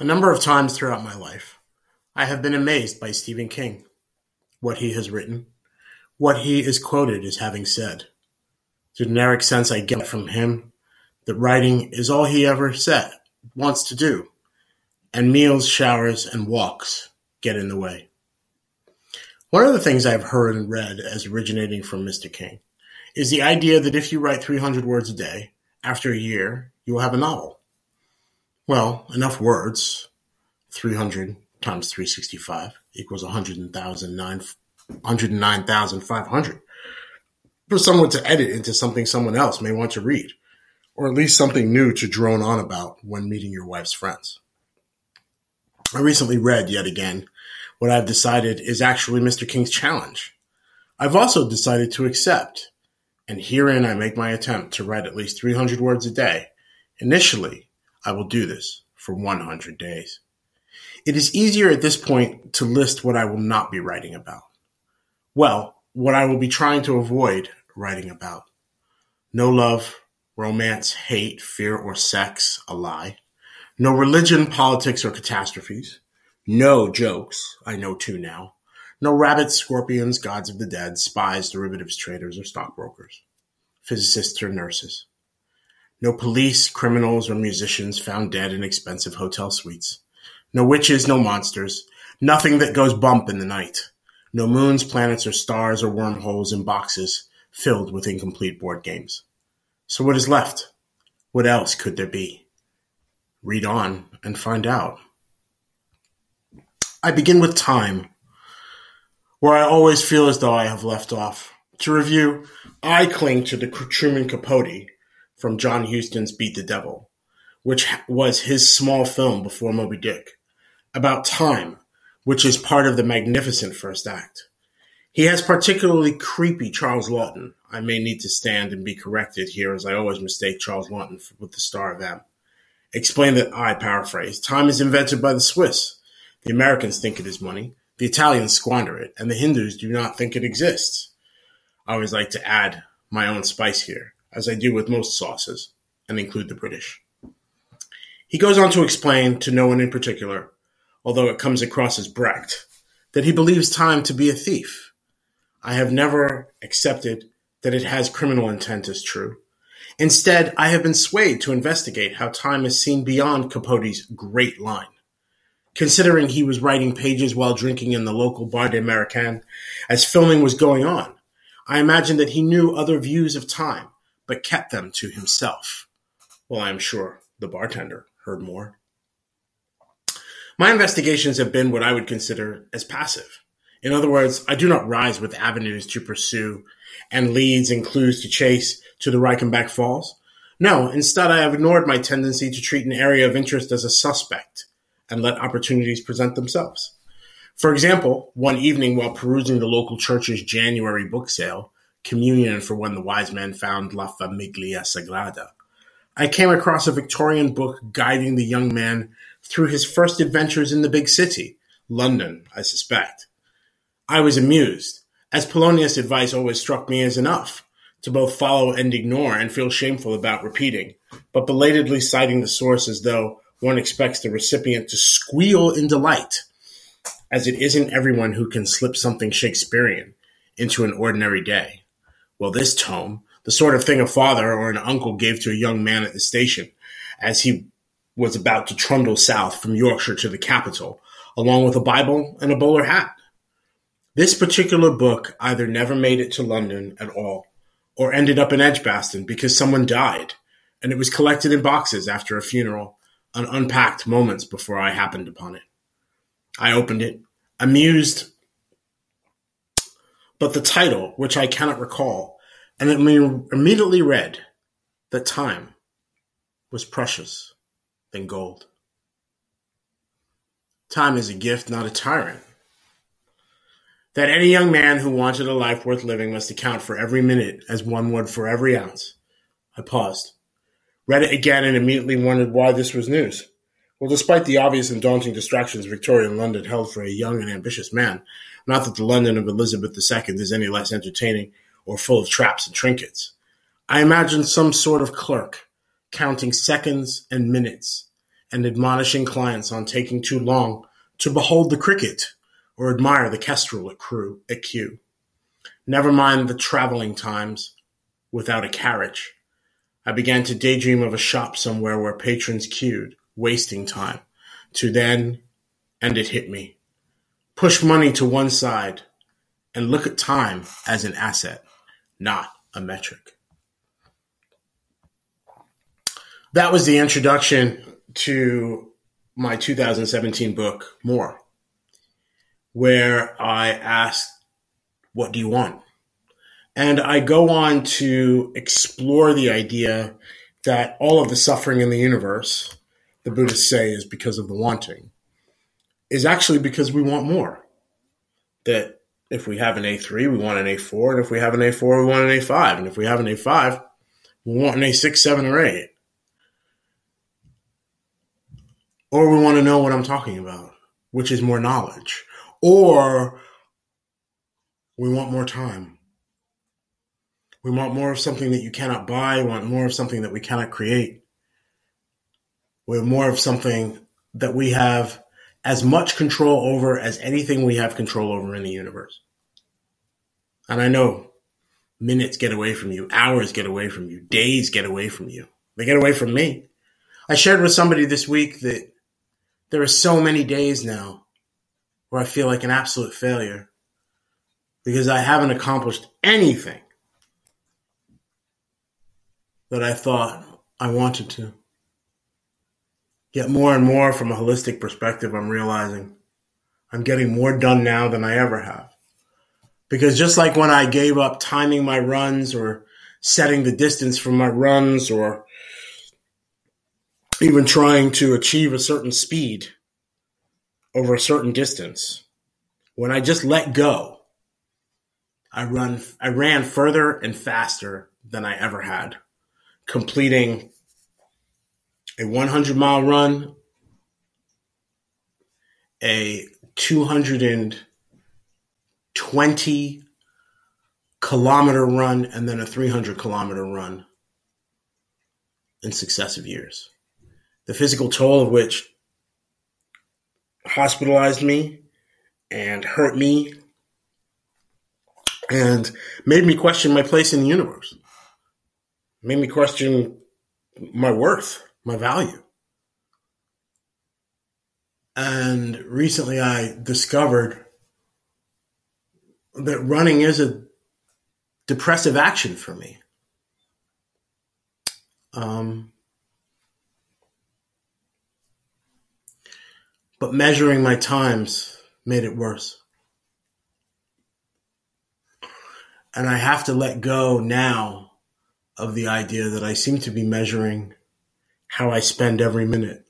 A number of times throughout my life, I have been amazed by Stephen King, what he has written, what he is quoted as having said. The generic sense I get from him that writing is all he ever said, wants to do, and meals, showers, and walks get in the way. One of the things I've heard and read as originating from Mr. King is the idea that if you write 300 words a day, after a year, you will have a novel. Well, enough words. 300 times 365 equals 109,500 for someone to edit into something someone else may want to read, or at least something new to drone on about when meeting your wife's friends. I recently read yet again what I've decided is actually Mr. King's challenge. I've also decided to accept, and herein I make my attempt to write at least 300 words a day, initially I will do this for one hundred days. It is easier at this point to list what I will not be writing about. Well, what I will be trying to avoid writing about. No love, romance, hate, fear, or sex, a lie. No religion, politics, or catastrophes. No jokes, I know two now. No rabbits, scorpions, gods of the dead, spies, derivatives traders, or stockbrokers. Physicists or nurses. No police, criminals, or musicians found dead in expensive hotel suites. No witches, no monsters. Nothing that goes bump in the night. No moons, planets, or stars, or wormholes in boxes filled with incomplete board games. So what is left? What else could there be? Read on and find out. I begin with time, where I always feel as though I have left off. To review, I cling to the Truman Capote from John Huston's Beat the Devil, which was his small film before Moby Dick, about time, which is part of the magnificent first act. He has particularly creepy Charles Laughton. I may need to stand and be corrected here as I always mistake Charles Laughton with the star of M. Explain that I paraphrase. Time is invented by the Swiss. The Americans think it is money. The Italians squander it, and the Hindus do not think it exists. I always like to add my own spice here as I do with most sauces, and include the British. He goes on to explain, to no one in particular, although it comes across as Brecht, that he believes time to be a thief. I have never accepted that it has criminal intent as true. Instead, I have been swayed to investigate how time is seen beyond Capote's great line. Considering he was writing pages while drinking in the local Bar des Américains as filming was going on, I imagine that he knew other views of time but kept them to himself. Well, I am sure the bartender heard more. My investigations have been what I would consider as passive. In other words, I do not rise with avenues to pursue and leads and clues to chase to the Reichenbach Falls. No, instead, I have ignored my tendency to treat an area of interest as a suspect and let opportunities present themselves. For example, one evening while perusing the local church's January book sale, communion for when the wise men found La Famiglia Sagrada. I came across a Victorian book guiding the young man through his first adventures in the big city, London, I suspect. I was amused, as Polonius' advice always struck me as enough to both follow and ignore and feel shameful about repeating, but belatedly citing the source as though one expects the recipient to squeal in delight, as it isn't everyone who can slip something Shakespearean into an ordinary day. Well, this tome, the sort of thing a father or an uncle gave to a young man at the station as he was about to trundle south from Yorkshire to the capital, along with a Bible and a bowler hat. This particular book either never made it to London at all, or ended up in Edgbaston because someone died, and it was collected in boxes after a funeral and unpacked moments before I happened upon it. I opened it, amused but the title, which I cannot recall, and it immediately read that time was precious than gold. Time is a gift, not a tyrant. That any young man who wanted a life worth living must account for every minute as one would for every ounce. I paused, read it again, and immediately wondered why this was news. Well, despite the obvious and daunting distractions Victorian London held for a young and ambitious man, not that the London of Elizabeth II is any less entertaining or full of traps and trinkets. I imagined some sort of clerk counting seconds and minutes and admonishing clients on taking too long to behold the cricket or admire the kestrel at, crew, at Kew. Never mind the traveling times without a carriage. I began to daydream of a shop somewhere where patrons queued, wasting time, to then, and it hit me. Push money to one side and look at time as an asset, not a metric. That was the introduction to my 2017 book, More, where I asked, What do you want? And I go on to explore the idea that all of the suffering in the universe, the Buddhists say, is because of the wanting, is actually because we want more. That if we have an A3, we want an A4, and if we have an A4, we want an A5, and if we have an A5, we want an A6, 7, or 8. Or we want to know what I'm talking about, which is more knowledge. Or we want more time. We want more of something that you cannot buy. We want more of something that we cannot create. We have more of something that we have as much control over as anything we have control over in the universe. And I know minutes get away from you, hours get away from you, days get away from you. They get away from me. I shared with somebody this week that there are so many days now where I feel like an absolute failure because I haven't accomplished anything that I thought I wanted to. Yet more and more from a holistic perspective, I'm realizing I'm getting more done now than I ever have. Because just like when I gave up timing my runs or setting the distance for my runs or even trying to achieve a certain speed over a certain distance, when I just let go, I run I ran further and faster than I ever had completing a 100 mile run, a 220 kilometer run, and then a 300 kilometer run in successive years. The physical toll of which hospitalized me and hurt me and made me question my place in the universe made me question my worth, my value. And recently I discovered that running is a depressive action for me. Um, but measuring my times made it worse. And I have to let go now of the idea that I seem to be measuring how I spend every minute.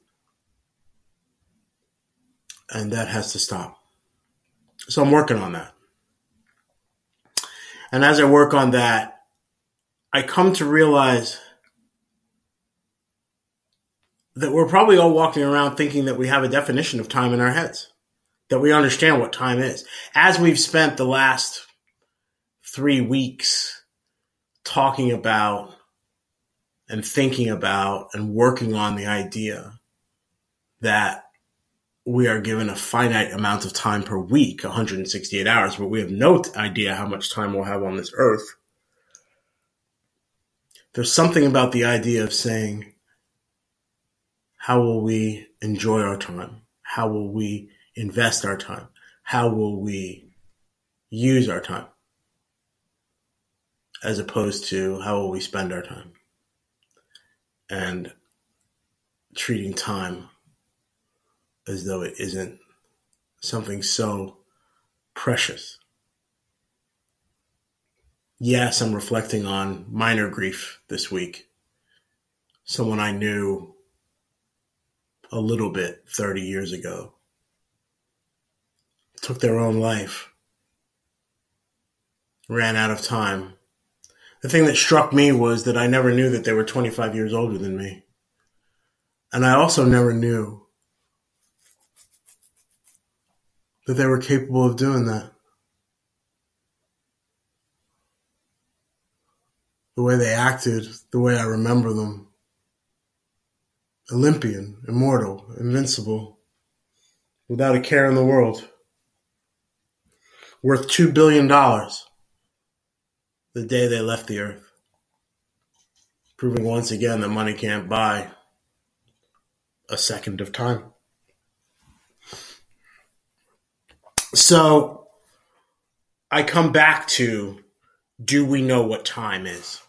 And that has to stop. So I'm working on that. And as I work on that, I come to realize that we're probably all walking around thinking that we have a definition of time in our heads, that we understand what time is. As we've spent the last three weeks talking about and thinking about and working on the idea that we are given a finite amount of time per week, 168 hours, but we have no idea how much time we'll have on this earth. There's something about the idea of saying, how will we enjoy our time? How will we invest our time? How will we use our time? as opposed to how will we spend our time and treating time as though it isn't something so precious. Yes, I'm reflecting on minor grief this week. Someone I knew a little bit 30 years ago took their own life, ran out of time the thing that struck me was that I never knew that they were 25 years older than me. And I also never knew that they were capable of doing that. The way they acted, the way I remember them, Olympian, immortal, invincible, without a care in the world, worth $2 billion the day they left the earth, proving once again that money can't buy a second of time. So I come back to do we know what time is?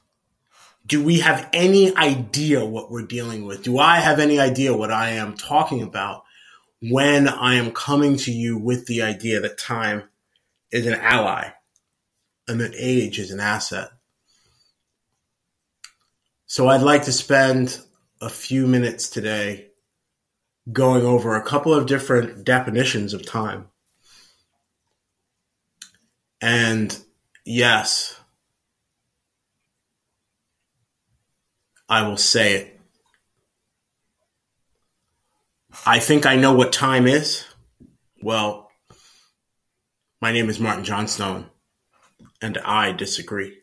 Do we have any idea what we're dealing with? Do I have any idea what I am talking about when I am coming to you with the idea that time is an ally and that age is an asset? So I'd like to spend a few minutes today going over a couple of different definitions of time. And yes, I will say it. I think I know what time is. Well, my name is Martin Johnstone, and I disagree.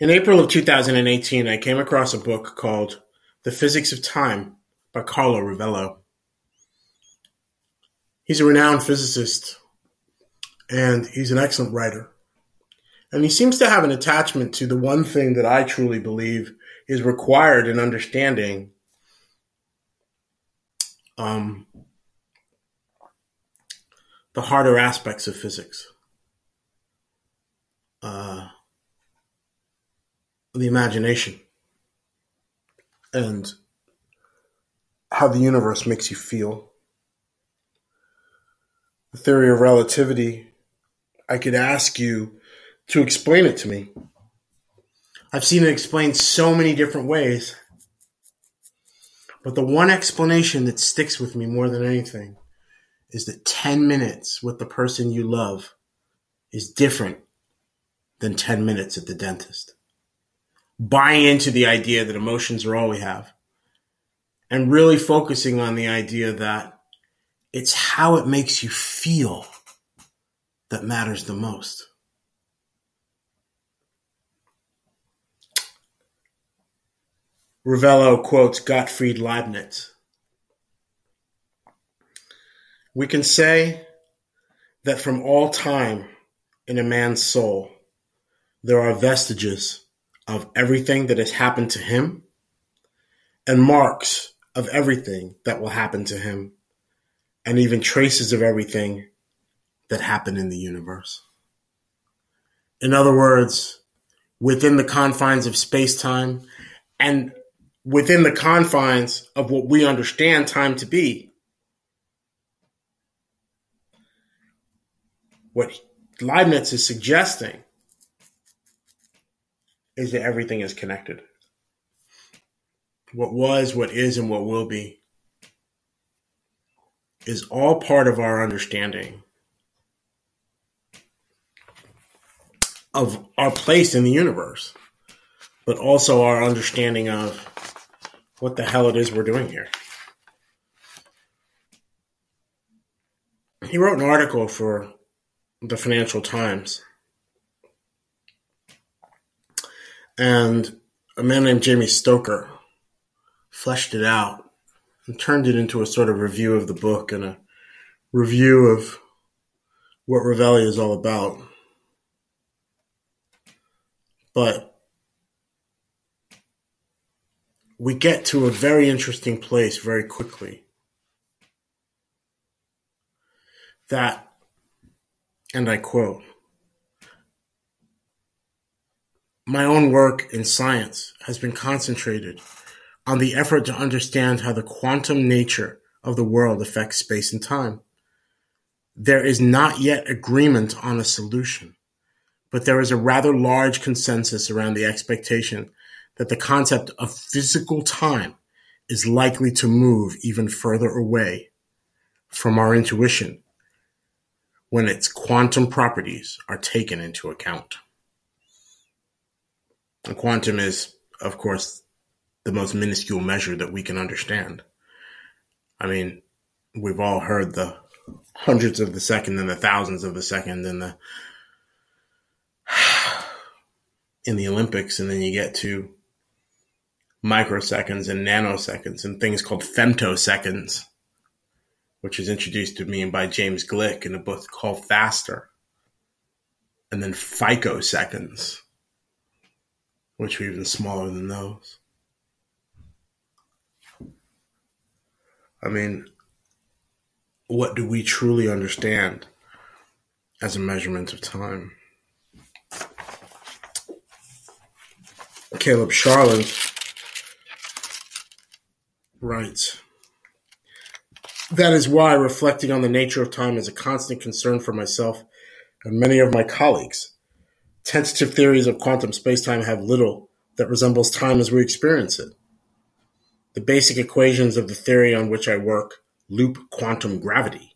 In April of 2018, I came across a book called The Physics of Time by Carlo Rovelli. He's a renowned physicist and he's an excellent writer. And he seems to have an attachment to the one thing that I truly believe is required in understanding um, the harder aspects of physics. Uh, the imagination and how the universe makes you feel. The theory of relativity, I could ask you to explain it to me. I've seen it explained so many different ways. But the one explanation that sticks with me more than anything is that 10 minutes with the person you love is different than 10 minutes at the dentist buying into the idea that emotions are all we have and really focusing on the idea that it's how it makes you feel that matters the most. Rovelli quotes Gottfried Leibniz. We can say that from all time in a man's soul, there are vestiges of everything that has happened to him and marks of everything that will happen to him and even traces of everything that happened in the universe. In other words, within the confines of space time and within the confines of what we understand time to be, what Leibniz is suggesting is that everything is connected. What was, what is, and what will be is all part of our understanding of our place in the universe, but also our understanding of what the hell it is we're doing here. He wrote an article for the Financial Times And a man named Jamie Stoker fleshed it out and turned it into a sort of review of the book and a review of what Rovelli is all about. But we get to a very interesting place very quickly. That, and I quote, My own work in science has been concentrated on the effort to understand how the quantum nature of the world affects space and time. There is not yet agreement on a solution, but there is a rather large consensus around the expectation that the concept of physical time is likely to move even further away from our intuition when its quantum properties are taken into account. Quantum is, of course, the most minuscule measure that we can understand. I mean, we've all heard the hundreds of the second and the thousands of the second and the in the Olympics, and then you get to microseconds and nanoseconds and things called femtoseconds, which was introduced to me by James Gleick in a book called Faster, and then pico seconds, which are even smaller than those. I mean, what do we truly understand as a measurement of time? Caleb Charland writes That is why reflecting on the nature of time is a constant concern for myself and many of my colleagues. Tentative theories of quantum spacetime have little that resembles time as we experience it. The basic equations of the theory on which I work, loop quantum gravity,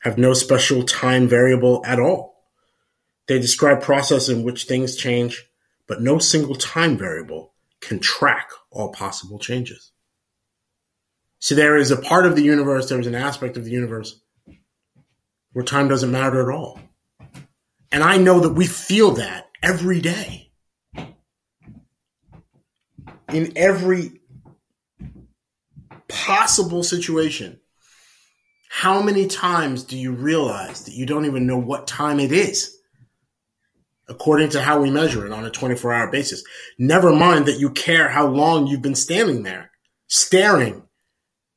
have no special time variable at all. They describe processes in which things change, but no single time variable can track all possible changes. So there is a part of the universe, there is an aspect of the universe where time doesn't matter at all. And I know that we feel that every day. In every possible situation, how many times do you realize that you don't even know what time it is? According to how we measure it on a 24 hour basis. Never mind that you care how long you've been standing there, staring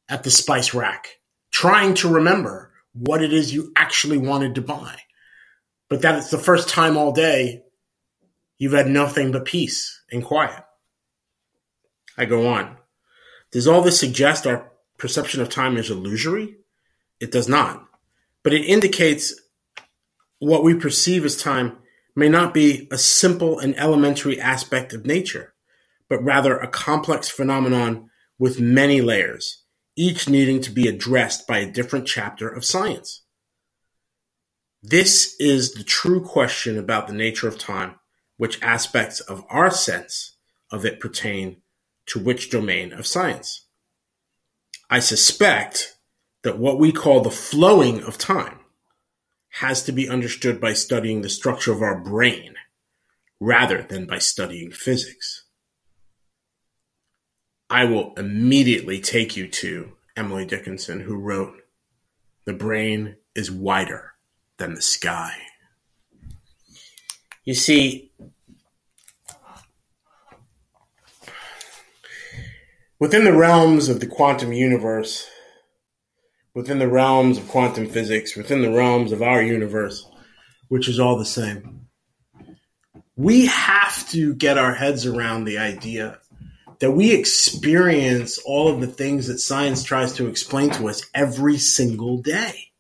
at the spice rack, trying to remember what it is you actually wanted to buy. But that it's the first time all day you've had nothing but peace and quiet. I go on. Does all this suggest our perception of time is illusory? It does not. But it indicates what we perceive as time may not be a simple and elementary aspect of nature, but rather a complex phenomenon with many layers, each needing to be addressed by a different chapter of science. This is the true question about the nature of time, which aspects of our sense of it pertain to which domain of science. I suspect that what we call the flowing of time has to be understood by studying the structure of our brain rather than by studying physics. I will immediately take you to Emily Dickinson, who wrote, The brain is wider than the sky. You see, Within the realms of the quantum universe, within the realms of quantum physics, within the realms of our universe, which is all the same, we have to get our heads around the idea that we experience all of the things that science tries to explain to us every single day.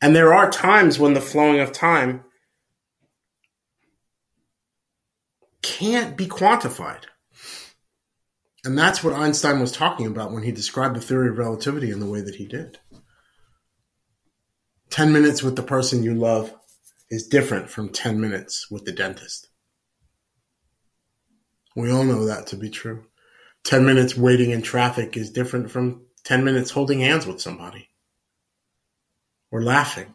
And there are times when the flowing of time can't be quantified. And that's what Einstein was talking about when he described the theory of relativity in the way that he did. 10 minutes with the person you love is different from 10 minutes with the dentist. We all know that to be true. 10 minutes waiting in traffic is different from 10 minutes holding hands with somebody or laughing.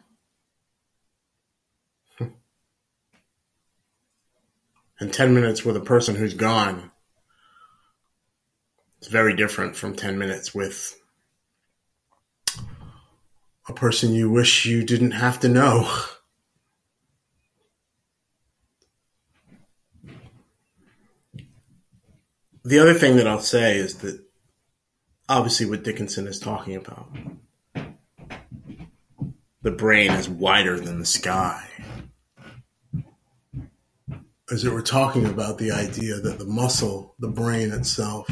and 10 minutes with a person who's gone it's very different from 10 minutes with a person you wish you didn't have to know. The other thing that I'll say is that obviously what Dickinson is talking about, the brain is wider than the sky. As it were talking about the idea that the muscle, the brain itself,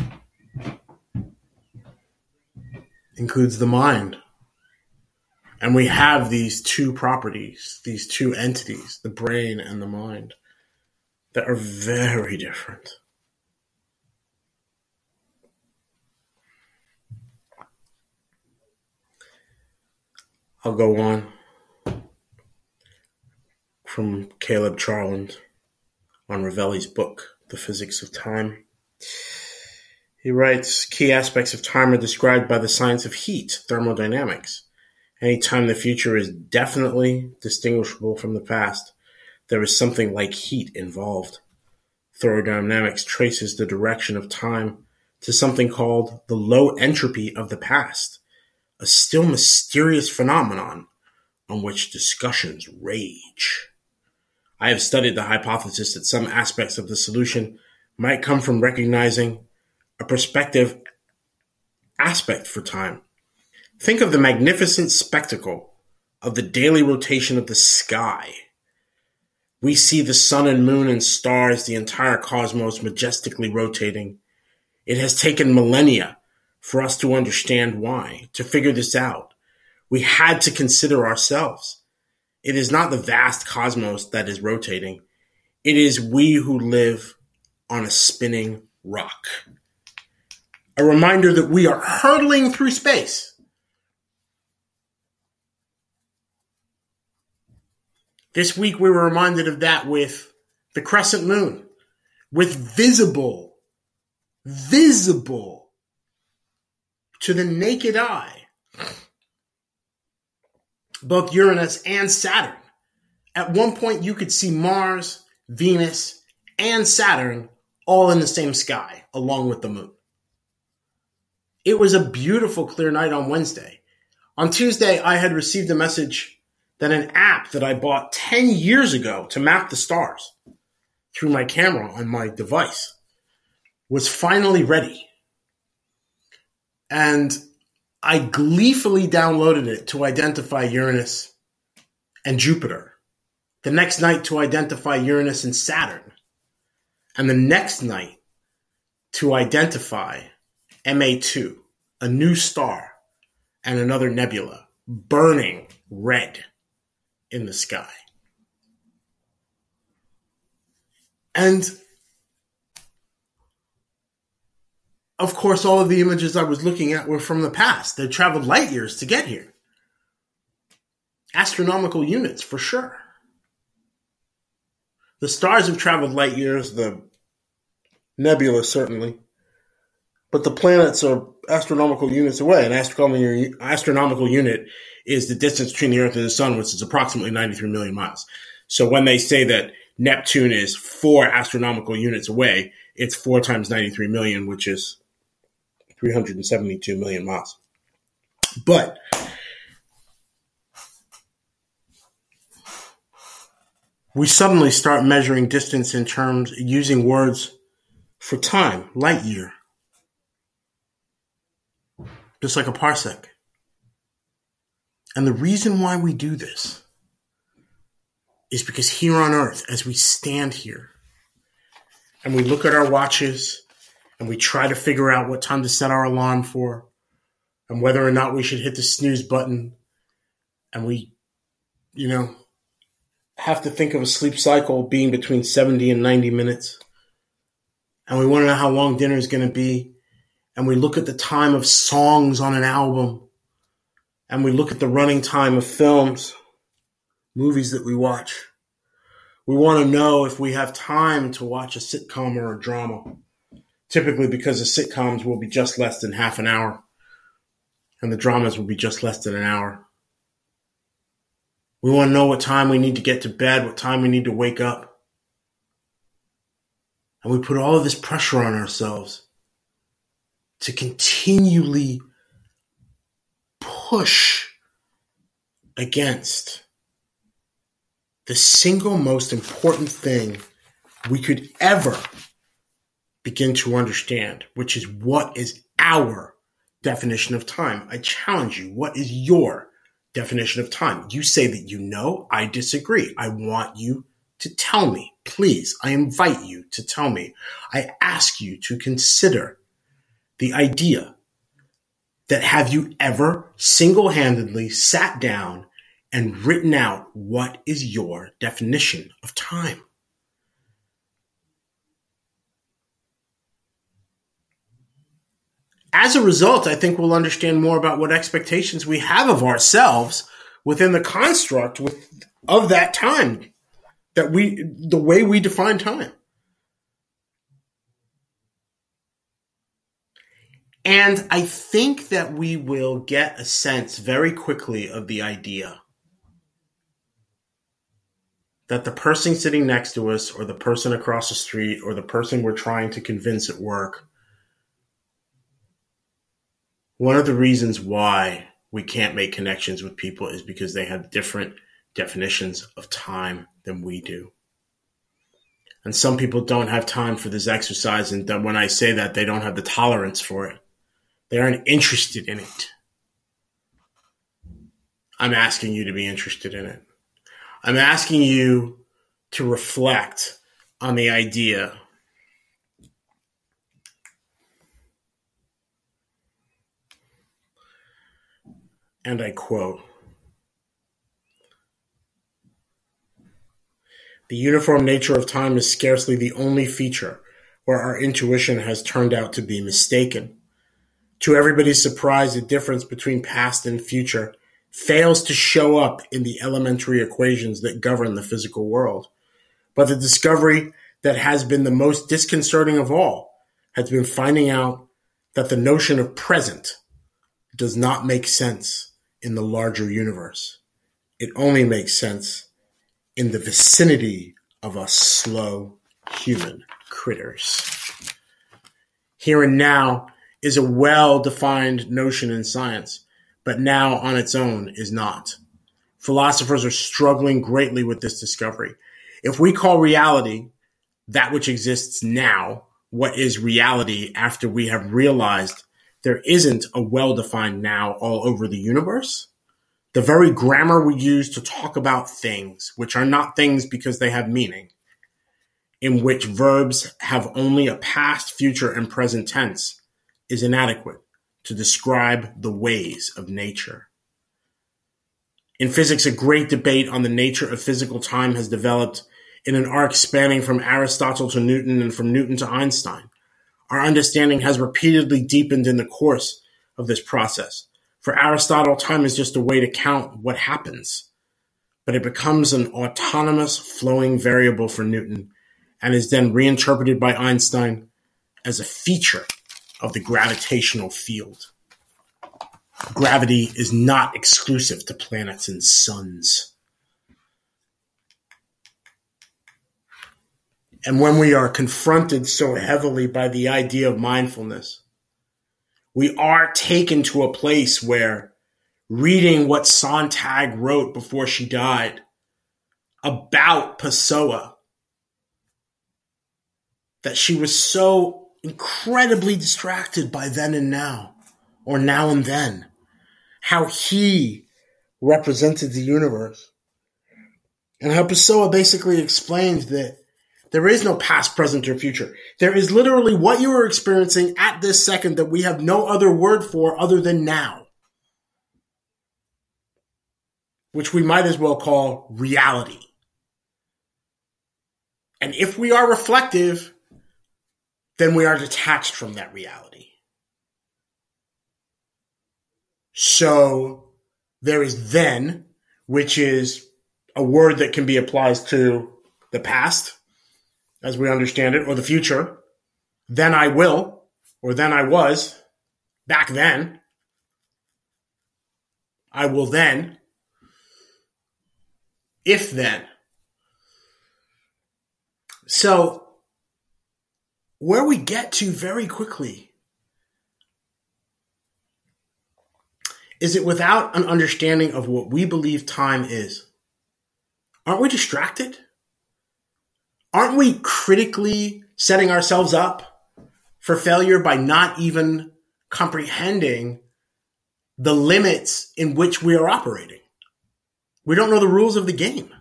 includes the mind. And we have these two properties, these two entities, the brain and the mind, that are very different. I'll go on from Caleb Charland on Rovelli's book, The Physics of Time. He writes, key aspects of time are described by the science of heat, thermodynamics. Any time the future is definitely distinguishable from the past, there is something like heat involved. thermodynamics traces the direction of time to something called the low entropy of the past, a still mysterious phenomenon on which discussions rage. I have studied the hypothesis that some aspects of the solution might come from recognizing a perspective aspect for time. Think of the magnificent spectacle of the daily rotation of the sky. We see the sun and moon and stars, the entire cosmos majestically rotating. It has taken millennia for us to understand why, to figure this out. We had to consider ourselves. It is not the vast cosmos that is rotating. It is we who live on a spinning rock. A reminder that we are hurtling through space. This week we were reminded of that with the crescent moon, with visible, visible to the naked eye, both Uranus and Saturn. At one point, you could see Mars, Venus, and Saturn all in the same sky, along with the moon. It was a beautiful, clear night on Wednesday. On Tuesday, I had received a message that an app that I bought 10 years ago to map the stars through my camera on my device was finally ready. And I gleefully downloaded it to identify Uranus and Jupiter. The next night to identify Uranus and Saturn and the next night to identify MA2, a new star and another nebula burning red in the sky. And of course, all of the images I was looking at were from the past. They traveled light years to get here. Astronomical units, for sure. The stars have traveled light years, the nebula certainly, but the planets are astronomical units away. An astronomical, astronomical unit is the distance between the Earth and the Sun, which is approximately 93 million miles. So when they say that Neptune is four astronomical units away, it's four times 93 million, which is 372 million miles. But we suddenly start measuring distance in terms using words for time, light year, just like a parsec. And the reason why we do this is because here on earth, as we stand here and we look at our watches and we try to figure out what time to set our alarm for and whether or not we should hit the snooze button and we, you know, have to think of a sleep cycle being between 70 and 90 minutes. And we want to know how long dinner is going to be. And we look at the time of songs on an album. And we look at the running time of films, movies that we watch. We want to know if we have time to watch a sitcom or a drama. Typically, because the sitcoms will be just less than half an hour and the dramas will be just less than an hour. We want to know what time we need to get to bed, what time we need to wake up. And we put all of this pressure on ourselves to continually push against the single most important thing we could ever begin to understand, which is what is our definition of time. I challenge you. What is your definition of time. You say that you know. I disagree. I want you to tell me. Please, I invite you to tell me. I ask you to consider the idea that have you ever single handedly sat down and written out what is your definition of time? As a result, I think we'll understand more about what expectations we have of ourselves within the construct with, of that time that we, the way we define time. And I think that we will get a sense very quickly of the idea that the person sitting next to us, or the person across the street, or the person we're trying to convince at work, one of the reasons why we can't make connections with people is because they have different definitions of time than we do. And some people don't have time for this exercise. And when I say that, they don't have the tolerance for it. They aren't interested in it. I'm asking you to be interested in it. I'm asking you to reflect on the idea and I quote The uniform nature of time is scarcely the only feature where our intuition has turned out to be mistaken. To everybody's surprise, the difference between past and future fails to show up in the elementary equations that govern the physical world. But the discovery that has been the most disconcerting of all has been finding out that the notion of present does not make sense in the larger universe. It only makes sense in the vicinity of us slow human critters. Here and now is a well defined notion in science, but now on its own is not. Philosophers are struggling greatly with this discovery. If we call reality that which exists now, what is reality after we have realized there isn't a well defined now all over the universe? the very grammar we use to talk about things, which are not things because they have meaning, in which verbs have only a past, future, and present tense, is inadequate to describe the ways of nature. In physics, a great debate on the nature of physical time has developed in an arc spanning from Aristotle to Newton and from Newton to Einstein. Our understanding has repeatedly deepened in the course of this process for Aristotle, time is just a way to count what happens, but it becomes an autonomous flowing variable for Newton and is then reinterpreted by Einstein as a feature of the gravitational field. Gravity is not exclusive to planets and suns. And when we are confronted so heavily by the idea of mindfulness, we are taken to a place where reading what Sontag wrote before she died about Pessoa, that she was so incredibly distracted by then and now, or now and then, how he represented the universe. And how Pessoa basically explained that there is no past, present, or future. There is literally what you are experiencing at this second that we have no other word for other than now. Which we might as well call reality. And if we are reflective, then we are detached from that reality. So there is then, which is a word that can be applied to the past, as we understand it, or the future, then I will, or then I was, back then, I will then, if then. So, where we get to very quickly is it without an understanding of what we believe time is. Aren't we distracted? Aren't we critically setting ourselves up for failure by not even comprehending the limits in which we are operating? We don't know the rules of the game.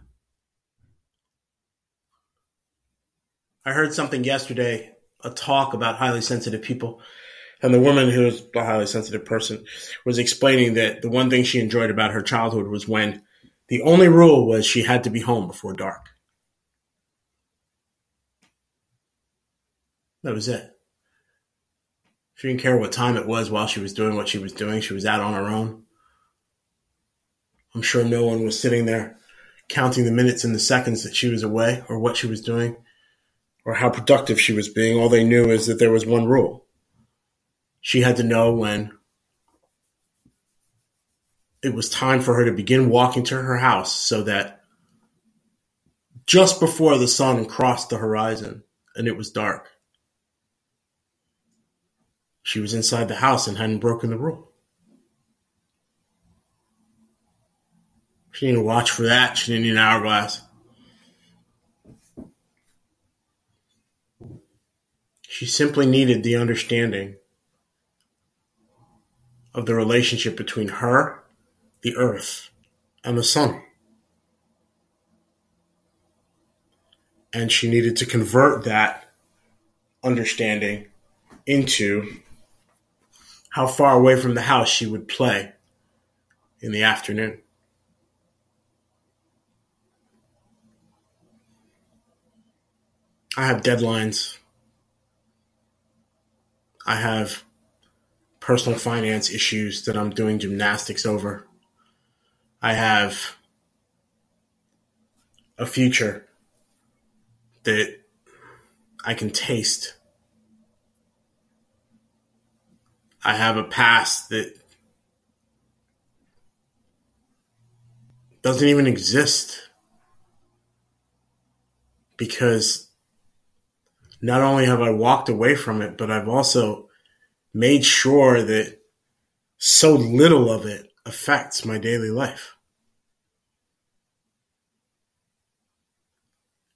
I heard something yesterday, a talk about highly sensitive people. And the woman who was a highly sensitive person was explaining that the one thing she enjoyed about her childhood was when the only rule was she had to be home before dark. That was it. She didn't care what time it was while she was doing what she was doing. She was out on her own. I'm sure no one was sitting there counting the minutes and the seconds that she was away or what she was doing or how productive she was being. All they knew is that there was one rule. She had to know when it was time for her to begin walking to her house so that just before the sun crossed the horizon and it was dark. She was inside the house and hadn't broken the rule. She didn't watch for that. She didn't need an hourglass. She simply needed the understanding of the relationship between her, the earth, and the sun. And she needed to convert that understanding into how far away from the house she would play in the afternoon. I have deadlines. I have personal finance issues that I'm doing gymnastics over. I have a future that I can taste. I have a past that doesn't even exist because not only have I walked away from it, but I've also made sure that so little of it affects my daily life.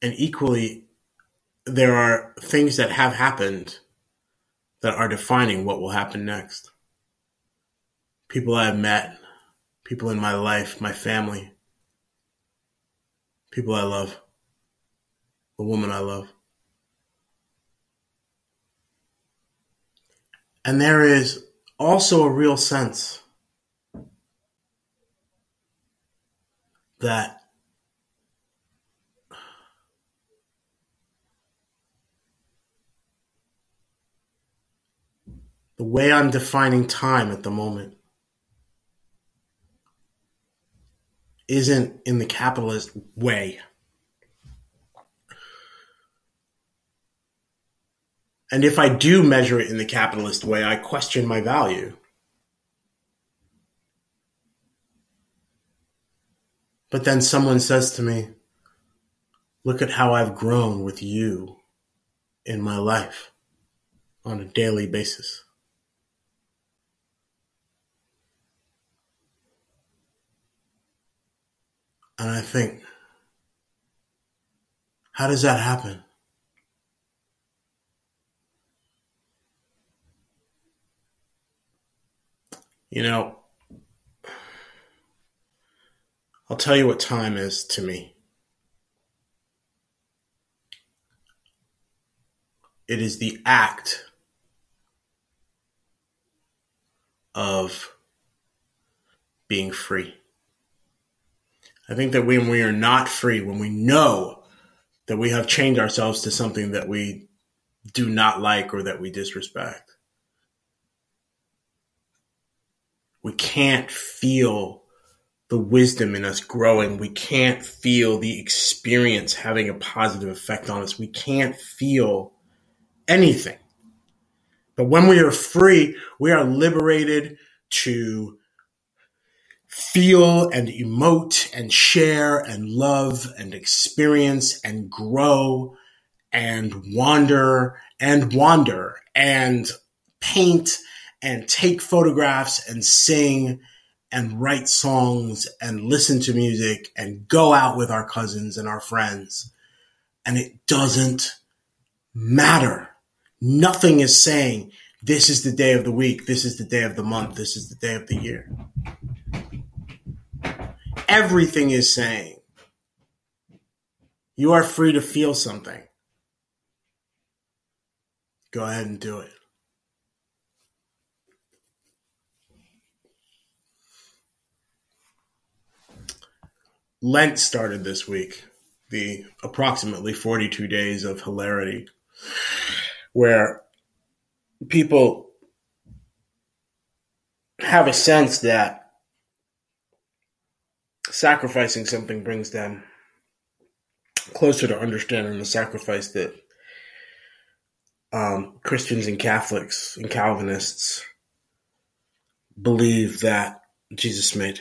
And equally, there are things that have happened that are defining what will happen next. People I have met, people in my life, my family, people I love, the woman I love. And there is also a real sense that the way I'm defining time at the moment isn't in the capitalist way. And if I do measure it in the capitalist way, I question my value. But then someone says to me, Look at how I've grown with you in my life on a daily basis. And I think, how does that happen? You know, I'll tell you what time is to me. It is the act of being free. I think that when we are not free, when we know that we have chained ourselves to something that we do not like or that we disrespect, we can't feel the wisdom in us growing. We can't feel the experience having a positive effect on us. We can't feel anything. But when we are free, we are liberated to feel and emote and share and love and experience and grow and wander and wander and paint and take photographs and sing and write songs and listen to music and go out with our cousins and our friends. And it doesn't matter. Nothing is saying this is the day of the week, this is the day of the month, this is the day of the year. Everything is saying you are free to feel something. Go ahead and do it. Lent started this week, the approximately 42 days of hilarity, where people have a sense that sacrificing something brings them closer to understanding the sacrifice that um, Christians and Catholics and Calvinists believe that Jesus made.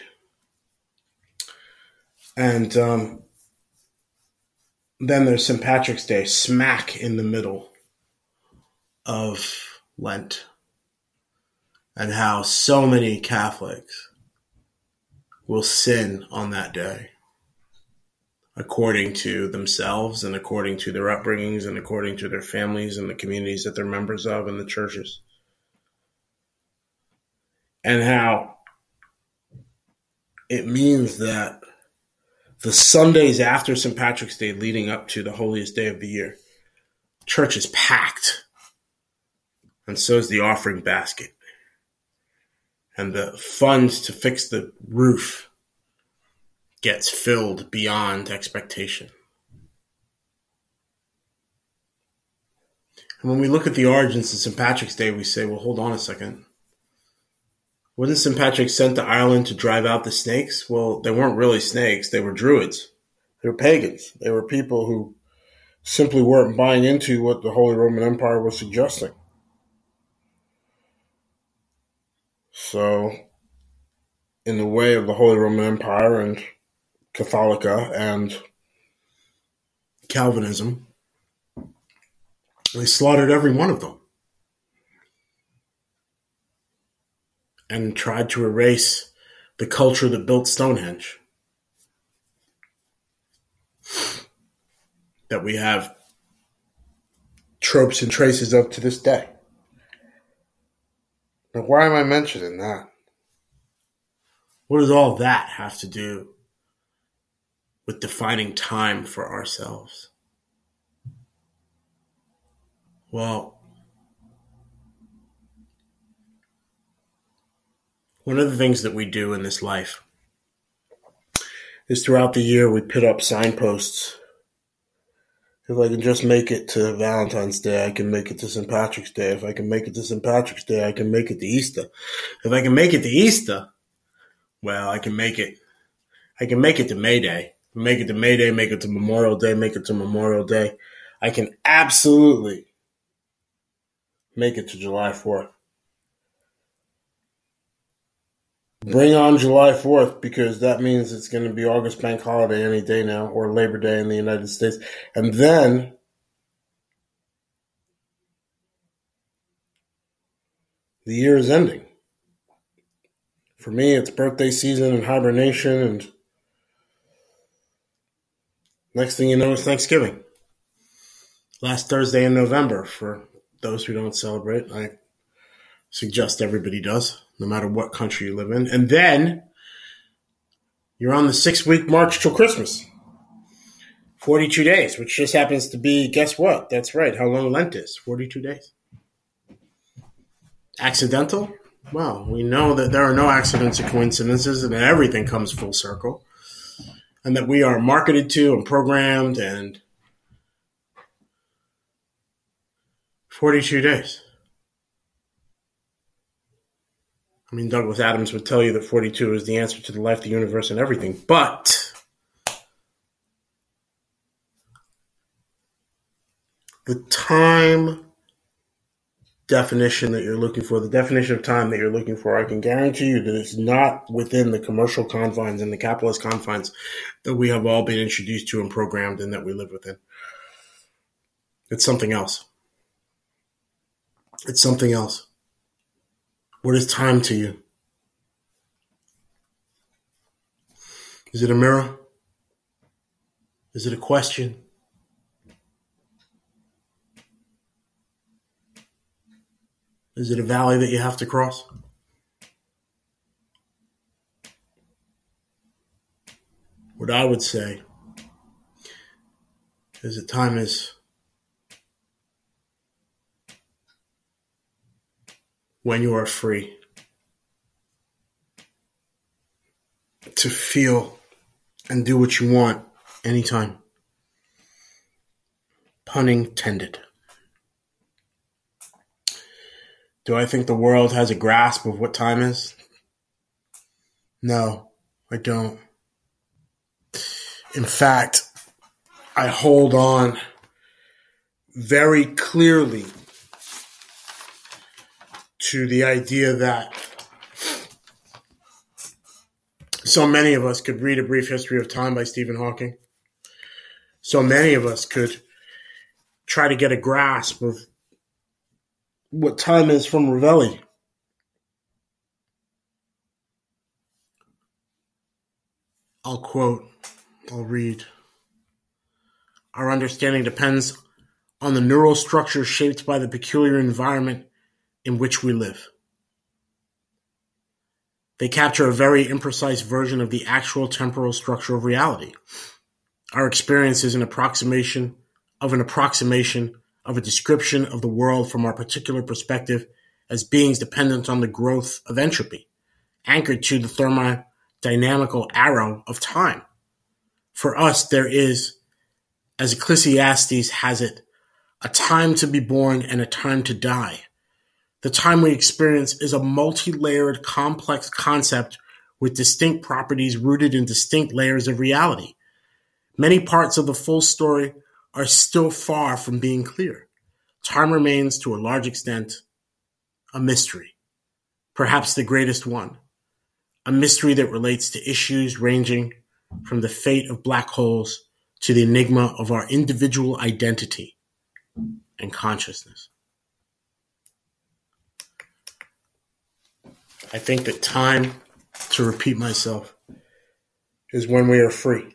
And um, then there's St. Patrick's Day, smack in the middle of Lent, and how so many Catholics will sin on that day according to themselves and according to their upbringings and according to their families and the communities that they're members of and the churches. And how it means that the Sundays after St. Patrick's Day leading up to the holiest day of the year, church is packed. And so is the offering basket. And the funds to fix the roof gets filled beyond expectation. And when we look at the origins of St. Patrick's Day, we say, well, hold on a second. Wasn't St. Patrick sent to Ireland to drive out the snakes? Well, they weren't really snakes, they were druids. They were pagans. They were people who simply weren't buying into what the Holy Roman Empire was suggesting. So, in the way of the Holy Roman Empire and Catholica and Calvinism. They slaughtered every one of them and tried to erase the culture that built Stonehenge. That we have tropes and traces of to this day. Why am I mentioning that? What does all that have to do with defining time for ourselves? Well, one of the things that we do in this life is throughout the year we put up signposts. If I can just make it to Valentine's Day, I can make it to St. Patrick's Day. If I can make it to St. Patrick's Day, I can make it to Easter. If I can make it to Easter, well, I can make it. I can make it to May Day make it to May Day, make it to Memorial Day, make it to Memorial Day. I can absolutely make it to July 4th. Bring on July 4th because that means it's going to be August bank holiday any day now or Labor Day in the United States. And then the year is ending. For me, it's birthday season and hibernation and Next thing you know, it's Thanksgiving. Last Thursday in November. For those who don't celebrate, I suggest everybody does, no matter what country you live in. And then you're on the six week march till Christmas. 42 days, which just happens to be, guess what? That's right, how long Lent is 42 days. Accidental? Well, we know that there are no accidents or coincidences and everything comes full circle and that we are marketed to and programmed and 42 days. I mean, Douglas Adams would tell you that 42 is the answer to the life, the universe, and everything. But the time definition that you're looking for, the definition of time that you're looking for, I can guarantee you that it's not within the commercial confines and the capitalist confines that we have all been introduced to and programmed and that we live within. It's something else. It's something else. What is time to you? Is it a mirror? Is it a question? Is it a valley that you have to cross? What I would say is that time is when you are free to feel and do what you want anytime. Pun intended. Do I think the world has a grasp of what time is? No, I don't. In fact, I hold on very clearly to the idea that so many of us could read A Brief History of Time by Stephen Hawking. so many of us could try to get a grasp of what time is from Rovelli. I'll quote, I'll read. Our understanding depends on the neural structure shaped by the peculiar environment in which we live. They capture a very imprecise version of the actual temporal structure of reality. Our experience is an approximation of an approximation of a description of the world from our particular perspective as beings dependent on the growth of entropy, anchored to the thermodynamical arrow of time. For us, there is, as Ecclesiastes has it, a time to be born and a time to die. The time we experience is a multi-layered complex concept with distinct properties rooted in distinct layers of reality. Many parts of the full story are still far from being clear. Time remains, to a large extent, a mystery, perhaps the greatest one, a mystery that relates to issues ranging from the fate of black holes to the enigma of our individual identity and consciousness. I think that time, to repeat myself, is when we are free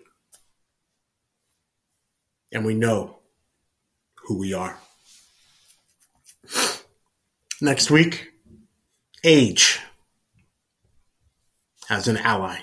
and we know who we are. Next week, age as an ally.